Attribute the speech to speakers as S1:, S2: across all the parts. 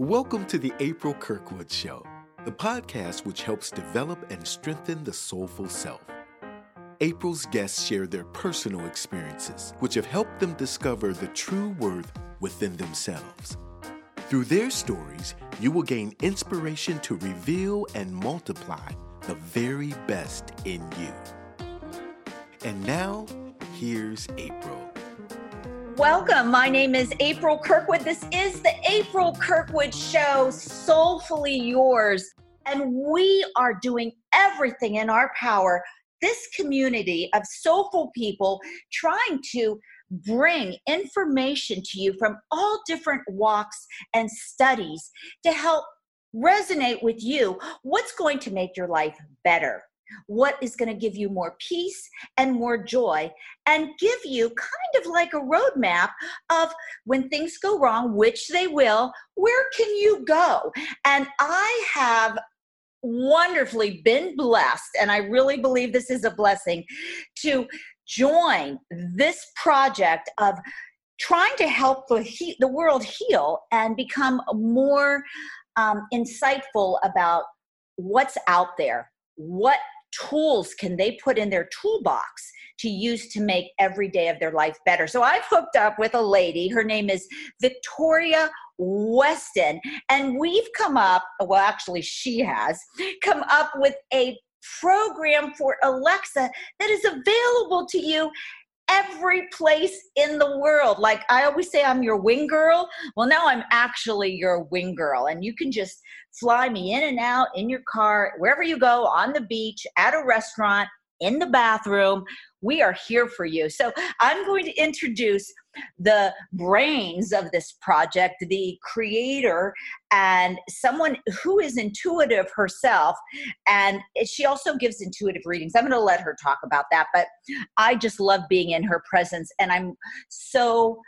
S1: Welcome to the April Kirkwood Show, the podcast which helps develop and strengthen the soulful self. April's guests share their personal experiences, which have helped them discover the true worth within themselves. Through their stories, you will gain inspiration to reveal and multiply the very best in you. And now, here's April.
S2: Welcome. My name is April Kirkwood. This is the April Kirkwood Show, Soulfully Yours. And we are doing everything in our power, this community of soulful people trying to bring information to you from all different walks and studies to help resonate with you what's going to make your life better what is going to give you more peace and more joy and give you kind of like a roadmap of when things go wrong, which they will, where can you go? And I have wonderfully been blessed, and I really believe this is a blessing to join this project of trying to help the, he- the world heal and become more um, insightful about what's out there what tools can they put in their toolbox to use to make every day of their life better. So I've hooked up with a lady. Her name is Victoria Weston. And we've come up, well, actually, she has come up with a program for Alexa that is available to you every place in the world. Like I always say, I'm your wing girl. Well, now I'm actually your wing girl, and you can just fly me in and out in your car, wherever you go, on the beach, at a restaurant, in the bathroom. We are here for you. So I'm going to introduce the brains of this project, the creator, and someone who is intuitive herself. And she also gives intuitive readings. I'm going to let her talk about that, but I just love being in her presence. And I'm so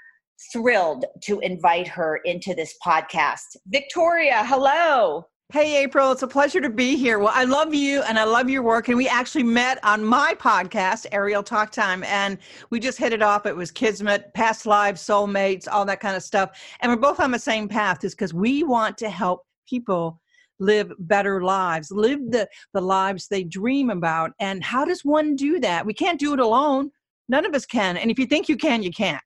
S2: thrilled to invite her into this podcast. Victoria, hello.
S3: Hey, April, it's a pleasure to be here. Well, I love you and I love your work. And we actually met on my podcast, Ayrial Talk Time, and we just hit it off. It was Kismet, past lives, soulmates, all that kind of stuff. And we're both on the same path, is because we want to help people live better lives, live the, the lives they dream about. And how does one do that? We can't do it alone. None of us can. And if you think you can, you can't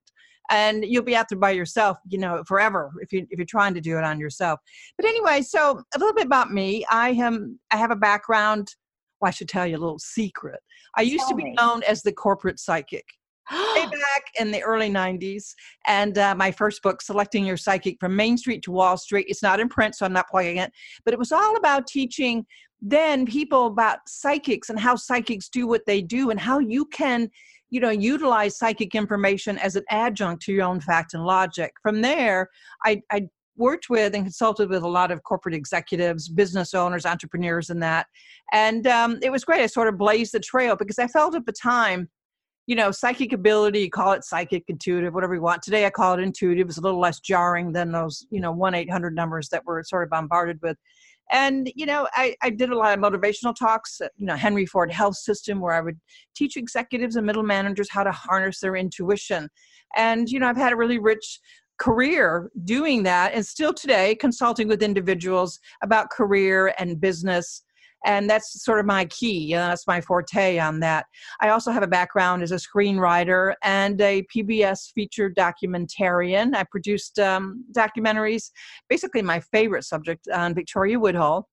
S3: and you'll be out there by yourself you know forever if you if you're trying to do it on yourself. But anyway so a little bit about me. I am i have a background well i should tell you a little secret. I used tell to be me. known as the corporate psychic way back in the early 90s and uh, my first book selecting your psychic from main street to wall street. It's not in print so i'm not plugging it but it was all about teaching then people about psychics and how psychics do what they do and how you can you know utilize psychic information as an adjunct to your own fact and logic. From there i, I worked with and consulted with a lot of corporate executives business owners entrepreneurs and that. And um, it was great. I sort of blazed the trail because i felt at the time you know psychic ability you call it psychic intuitive whatever you want. Today i call it intuitive. It's a little less jarring than those you know 1-800 numbers that we're sort of bombarded with. And you know I, I did a lot of motivational talks uh, you know henry ford health system where i would teach executives and middle managers how to harness their intuition. And you know i've had a really rich career doing that and still today consulting with individuals about career and business and that's sort of my key. You know, that's my forte on that. I also have a background as a screenwriter and a PBS feature documentarian. I produced um, documentaries, basically my favorite subject on Victoria Woodhull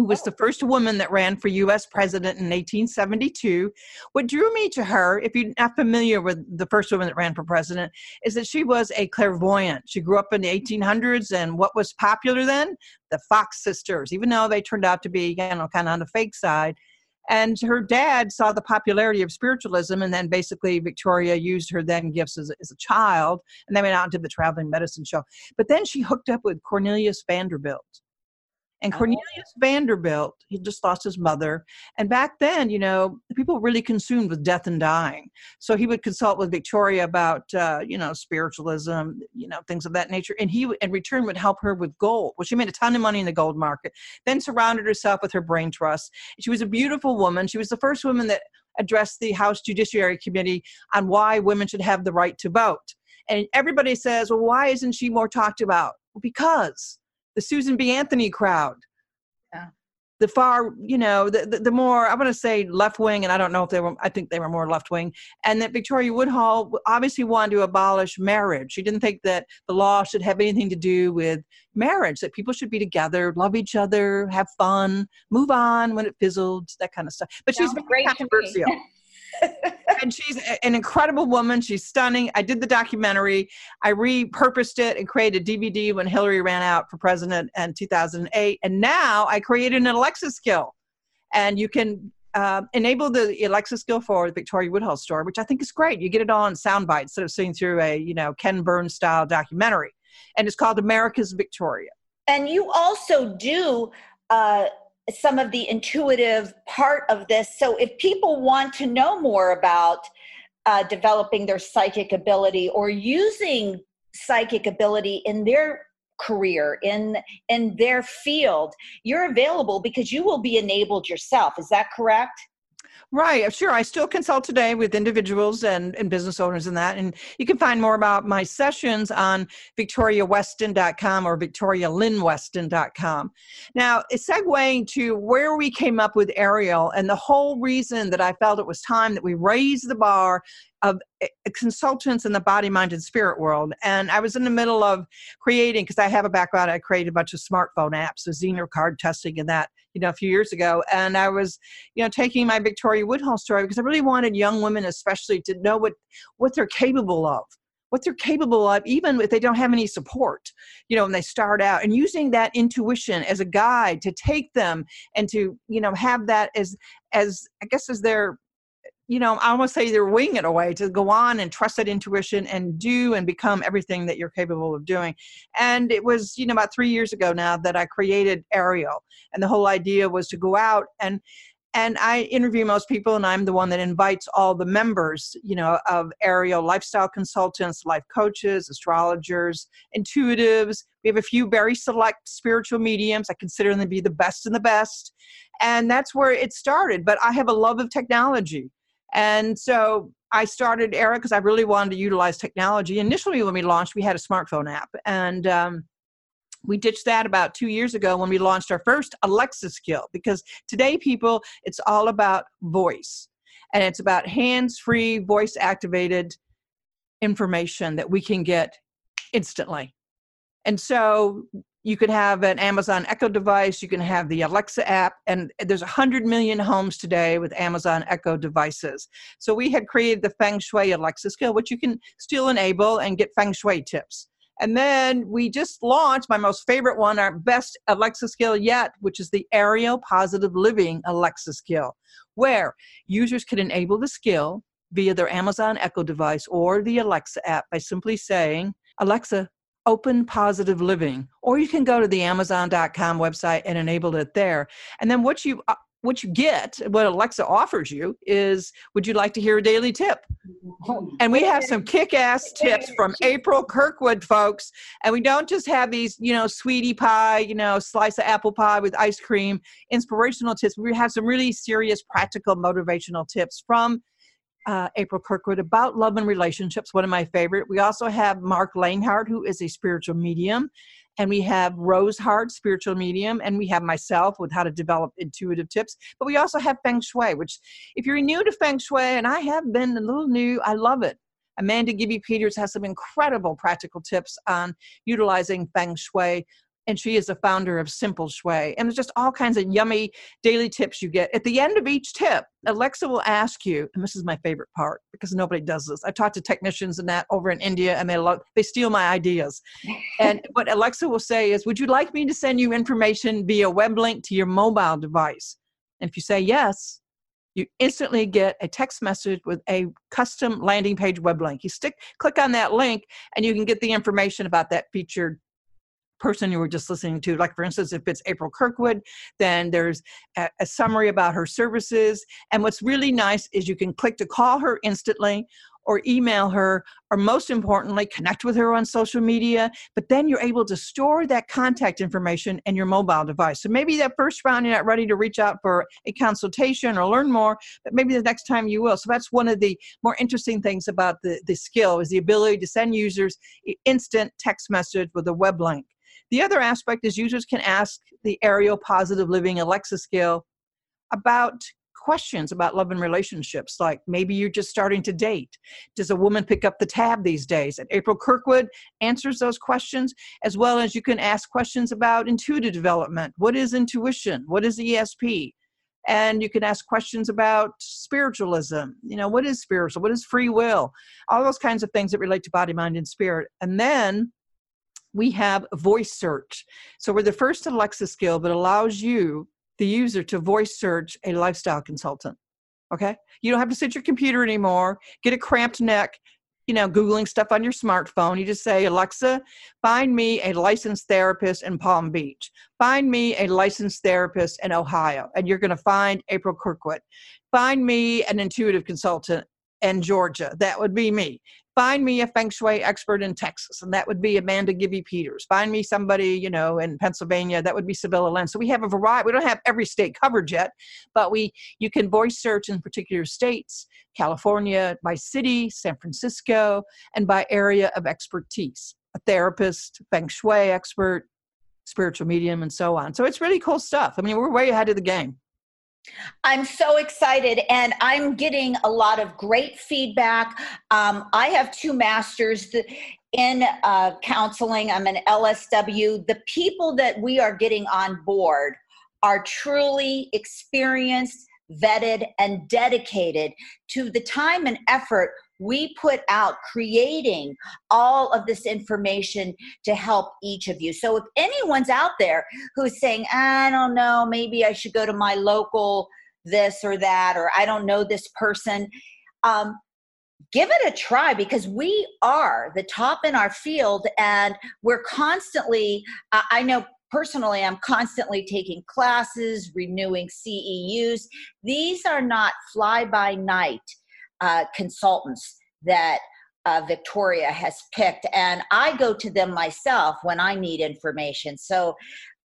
S3: who was oh. the first woman that ran for US president in 1872. What drew me to her, if you're not familiar with the first woman that ran for president, is that she was a clairvoyant. She grew up in the 1800s, and what was popular then? The Fox sisters, even though they turned out to be, you know, kind of on the fake side. And her dad saw the popularity of spiritualism, and then basically Victoria used her then gifts as, as a child, and they went out and did the traveling medicine show. But then she hooked up with Cornelius Vanderbilt and oh. Cornelius Vanderbilt, he just lost his mother. And back then, you know, people were really consumed with death and dying. So he would consult with Victoria about, uh, you know, spiritualism, you know, things of that nature. And he, in return, would help her with gold. Well, she made a ton of money in the gold market, then surrounded herself with her brain trust. She was a beautiful woman. She was the first woman that addressed the House Judiciary Committee on why women should have the right to vote. And everybody says, well, why isn't she more talked about? Because the Susan B. Anthony crowd.
S2: Yeah.
S3: The far, you know, the, the, the more, I want to say left wing, and I don't know if they were, I think they were more left wing, and that Victoria Woodhull obviously wanted to abolish marriage. She didn't think that the law should have anything to do with marriage, that people should be together, love each other, have fun, move on when it fizzled, that kind of stuff. But
S2: Sounds
S3: she's very controversial and she's an incredible woman. She's stunning. I did the documentary. I repurposed it and created a DVD when Hillary ran out for president in 2008. And now I created an Alexa skill. And you can uh, enable the Alexa skill for the Victoria Woodhull store, which I think is great. You get it all in sound instead of seeing through a, you know, Ken Burns style documentary. And it's called America's Victoria.
S2: And you also do uh, some of the intuitive part of this. So if people want to know more about uh, developing their psychic ability or using psychic ability in their career in in their field you're available because you will be enabled yourself is that correct
S3: Right, uh, sure. I still consult today with individuals and, and business owners and that. And you can find more about my sessions on victoriaweston.com or victorialynweston.com. Now, segueing to where we came up with Ayrial and the whole reason that I felt it was time that we raise the bar of eh, consultants in the body, mind, and spirit world. And I was in the middle of creating, because I have a background, I created a bunch of smartphone apps, so Zener card testing and that, you know, a few years ago. And I was, you know, taking my Victoria Woodhull story because I really wanted young women, especially, to know what what they're capable of. What they're capable of, even if they don't have any support, you know, when they start out, and using that intuition as a guide to take them and to, you know, have that as, as I guess, as their you know, I almost say they're winging it away to go on and trust that intuition and do and become everything that you're capable of doing. And it was, you know, about three years ago now that I created Ayrial. And the whole idea was to go out and and I interview most people, and I'm the one that invites all the members, you know, of Ayrial lifestyle consultants, life coaches, astrologers, intuitives. We have a few very select spiritual mediums. I consider them to be the best and the best. And that's where it started. But I have a love of technology. And so I started Ayrial because I really wanted to utilize technology. Initially, when we launched, we had a smartphone app, and um, we ditched that about two years ago when we launched our first Alexa skill. Because today, people, it's all about voice, and it's about hands-free, voice-activated information that we can get instantly. And so you could have an Amazon Echo device, you can have the Alexa app, and there's 100 million homes today with Amazon Echo devices. So we had created the Feng Shui Alexa skill, which you can still enable and get Feng Shui tips. And then we just launched my most favorite one, our best Alexa skill yet, which is the Ayrial Positive Living Alexa skill, where users can enable the skill via their Amazon Echo device or the Alexa app by simply saying, Alexa, open positive living or you can go to the amazon.com website and enable it there. And then what you uh, what you get what alexa offers you is would you like to hear a daily tip? And we have some kick-ass tips from april kirkwood folks. And we don't just have these you know sweetie pie you know slice of apple pie with ice cream inspirational tips. We have some really serious practical motivational tips from uh, April Kirkwood about love and relationships, one of my favorite. We also have Mark Lanehart, who is a spiritual medium, and we have Rose Hart, spiritual medium, and we have myself with how to develop intuitive tips. But we also have Feng Shui, which, if you're new to Feng Shui, and I have been a little new, I love it. Amanda Gibby Peters has some incredible practical tips on utilizing Feng Shui and she is the founder of Simple Shui. And there's just all kinds of yummy daily tips you get. At the end of each tip, Alexa will ask you, and this is my favorite part because nobody does this. I've talked to technicians and that over in India, and they love they steal my ideas. and what Alexa will say is, "Would you like me to send you information via web link to your mobile device?" And if you say yes, you instantly get a text message with a custom landing page web link. You stick click on that link, and you can get the information about that featured person you were just listening to. Like, for instance, if it's April Kirkwood, then there's a, a, summary about her services. And what's really nice is you can click to call her instantly or email her, or most importantly, connect with her on social media. But then you're able to store that contact information in your mobile device. So maybe that first round you're not ready to reach out for a consultation or learn more, but maybe the next time you will. So that's one of the more interesting things about the, the skill is the ability to send users instant text message with a web link. The other aspect is users can ask the Ayrial Positive Living Alexa skill about questions about love and relationships like maybe you're just starting to date. Does a woman pick up the tab these days? And april kirkwood answers those questions as well as you can ask questions about intuitive development. What is intuition? What is esp and you can ask questions about spiritualism. You know what is spiritual? What is free will? All those kinds of things that relate to body mind and spirit. And then we have voice search so we're the first alexa skill that allows you the user to voice search a lifestyle consultant. Okay? You don't have to sit your computer anymore, get a cramped neck, you know, Googling stuff on your smartphone. You just say, Alexa, find me a licensed therapist in Palm Beach. Find me a licensed therapist in Ohio. And you're going to find April Kirkwood. Find me an intuitive consultant in Georgia. That would be me find me a feng shui expert in Texas, and that would be Amanda Gibby Peters. Find me somebody, you know, in Pennsylvania, that would be Sibylla Len. So we have a variety. We don't have every state covered yet, but we you can voice search in particular states, California by city, San Francisco, and by area of expertise. A therapist, feng shui expert, spiritual medium, and so on. So it's really cool stuff. I mean, we're way ahead of the game.
S2: I'm so excited, and I'm getting a lot of great feedback. Um, I have two masters in uh, counseling. I'm an LSW. The people that we are getting on board are truly experienced, vetted, and dedicated to the time and effort we put out creating all of this information to help each of you. So if anyone's out there who's saying, I don't know, maybe I should go to my local this or that, or I don't know this person, um, give it a try because we are the top in our field and we're constantly, uh, I know personally i'm constantly taking classes renewing ceus these are not fly by night uh, consultants that uh, Victoria has picked, and I go to them myself when I need information. So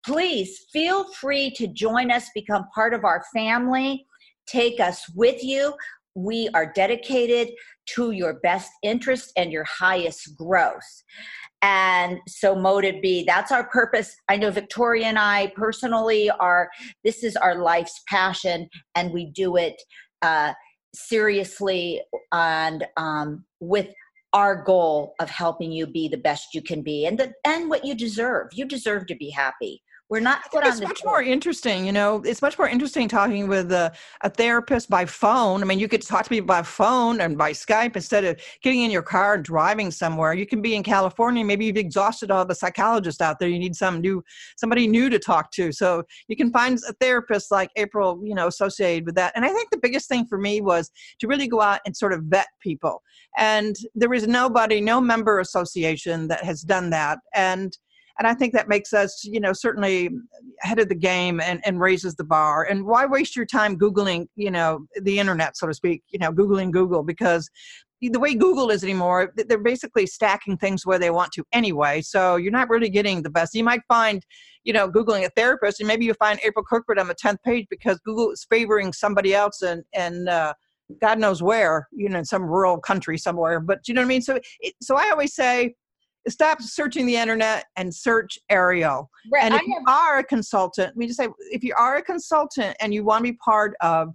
S2: please feel free to join us, become part of our family, take us with you. We are dedicated to your best interest and your highest growth. And so, motive B, that's our purpose. I know Victoria and I personally are, this is our life's passion, and we do it. Uh, seriously and um, with our goal of helping you be the best you can be and the, and what you deserve. You deserve to be happy. We're not put
S3: it's much more interesting, you know. It's much more interesting talking with a, a, therapist by phone. I mean, you could talk to me by phone and by Skype instead of getting in your car and driving somewhere. You can be in California. Maybe you've exhausted all the psychologists out there. You need some new, somebody new to talk to. So you can find a therapist like April, you know, associated with that. And I think the biggest thing for me was to really go out and sort of vet people. And there is nobody, no member association that has done that. And and I think that makes us, you know, certainly ahead of the game and, and raises the bar. And why waste your time Googling, you know, the internet, so to speak, you know, Googling Google, because the way Google is anymore, they're basically stacking things where they want to anyway. So you're not really getting the best. You might find, you know, Googling a therapist, and maybe you find April Kirkwood on the 10th page because Google is favoring somebody else and, and, uh, God knows where, you know, in some rural country somewhere. But you know what I mean? So, so I always say, stop searching the internet and search Ayrial. Right. And if you are a consultant, we just say if you are a consultant and you want to be part of,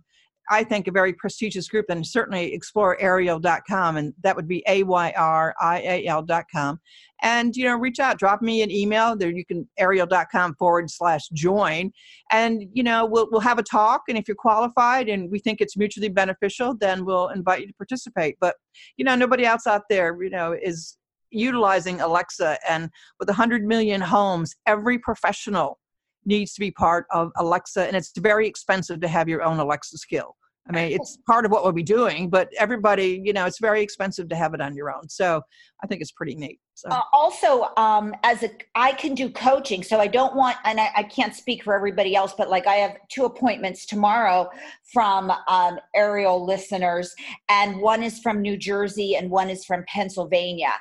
S3: I think, a very prestigious group, then certainly explore Ayrial.com, and that would be A Y R I A L.com. And you know, reach out, drop me an email. There, you can Ayrial.com forward slash join, and you know, we'll we'll have a talk. And if you're qualified and we think it's mutually beneficial, then we'll invite you to participate. But you know, nobody else out there, you know, is utilizing Alexa. And with 100 million homes, every professional needs to be part of Alexa. And it's very expensive to have your own Alexa skill. I mean, it's part of what we'll be doing, but everybody, you know, it's very expensive to have it on your own. So I think it's pretty neat. So.
S2: Uh, also, um, as a, I can do coaching, so I don't want, and I, I, can't speak for everybody else, but like I have two appointments tomorrow from um, Ayrial listeners, and one is from New Jersey and one is from Pennsylvania.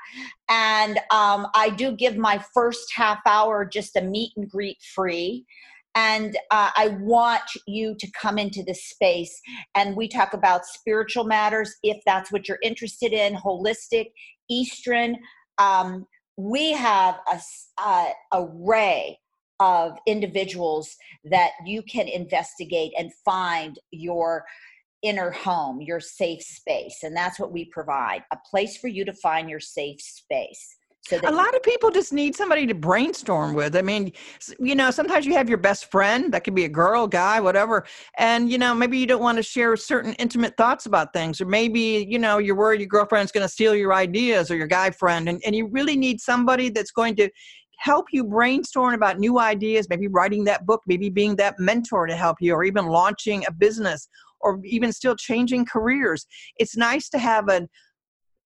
S2: And um, I do give my first half hour just a meet and greet free and uh, I want you to come into this space and we talk about spiritual matters if that's what you're interested in, holistic, Eastern. Um, we have a, a array of individuals that you can investigate and find your inner home, your safe space. And that's what we provide a place for you to find your safe space.
S3: So a lot of people just need somebody to brainstorm with. I mean, you know, sometimes you have your best friend, that could be a girl, guy, whatever. And, you know, maybe you don't want to share certain intimate thoughts about things. Or maybe, you know, you're worried your girlfriend's going to steal your ideas or your guy friend. And, and you really need somebody that's going to help you brainstorm about new ideas, maybe writing that book, maybe being that mentor to help you, or even launching a business, or even still changing careers. It's nice to have an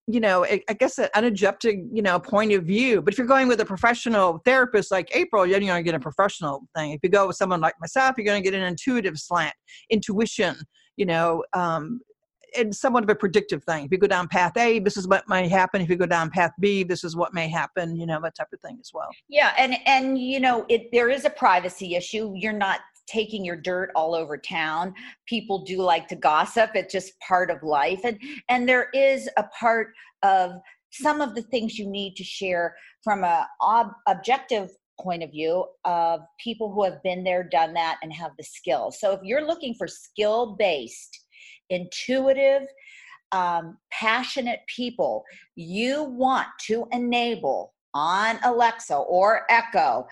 S3: you know, I guess an unobjective, you know, point of view. But if you're going with a professional therapist like April, you're going to get a professional thing. If you go with someone like myself, you're going to get an intuitive slant, intuition, you know, um, and somewhat of a predictive thing. If you go down path A, this is what may happen. If you go down path B, this is what may happen. You know that type of thing as well.
S2: Yeah, and and you know, it there is a privacy issue. You're not taking your dirt all over town. People do like to gossip. It's just part of life, and and there is a part of some of the things you need to share from a ob- objective point of view of people who have been there, done that, and have the skills. So if you're looking for skill based intuitive, um, passionate people you want to enable on Alexa or Echo,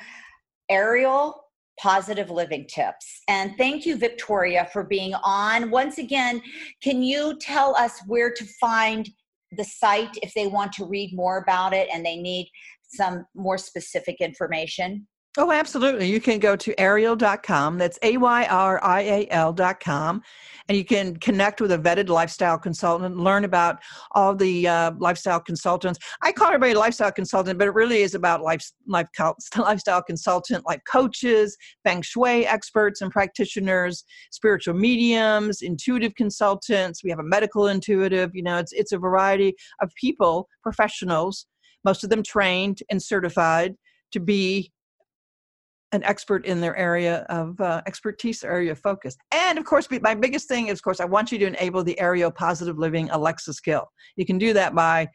S2: Ayrial positive living tips. And thank you, Victoria, for being on. Once again, can you tell us where to find the site if they want to read more about it and they need some more specific information?
S3: Oh, absolutely. You can go to Ayrial.com. That's A Y R I A L.com. And you can connect with a vetted lifestyle consultant, learn about all the uh, lifestyle consultants. I call everybody a lifestyle consultant, but it really is about life, life, lifestyle consultant, like coaches, feng shui experts and practitioners, spiritual mediums, intuitive consultants. We have a medical intuitive. You know, it's, it's a variety of people, professionals, most of them trained and certified to be an expert in their area of uh, expertise area of focus. And of course my biggest thing is of course i want you to enable the Ayrial positive living alexa skill. You can do that by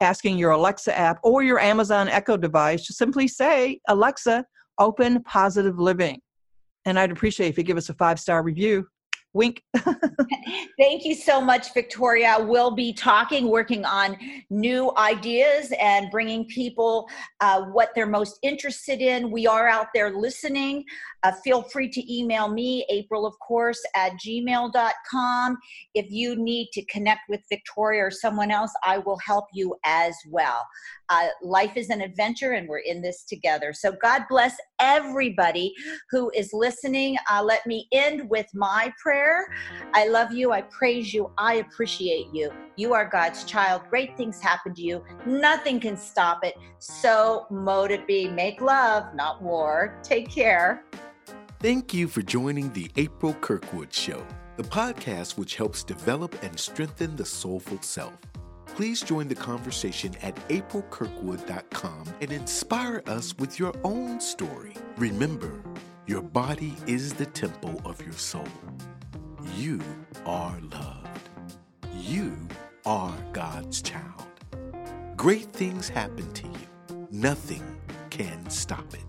S3: asking your alexa app or your amazon echo device to simply say alexa open positive living. And i'd appreciate if you give us a five star review Wink.
S2: Thank you so much, Victoria. We'll be talking, working on new ideas and bringing people uh, what they're most interested in. We are out there listening. Uh, feel free to email me, April, of course, at gmail.com. If you need to connect with Victoria or someone else, I will help you as well. Uh, life is an adventure and we're in this together. So God bless everybody who is listening. Uh, let me end with my prayer. I love you. I praise you. I appreciate you. You are God's child. Great things happen to you. Nothing can stop it. So mote it be. Make love, not war. Take care.
S1: Thank you for joining the April Kirkwood Show, the podcast which helps develop and strengthen the soulful self. Please join the conversation at aprilkirkwood.com and inspire us with your own story. Remember, your body is the temple of your soul. You are loved. You are God's child. Great things happen to you. Nothing can stop it.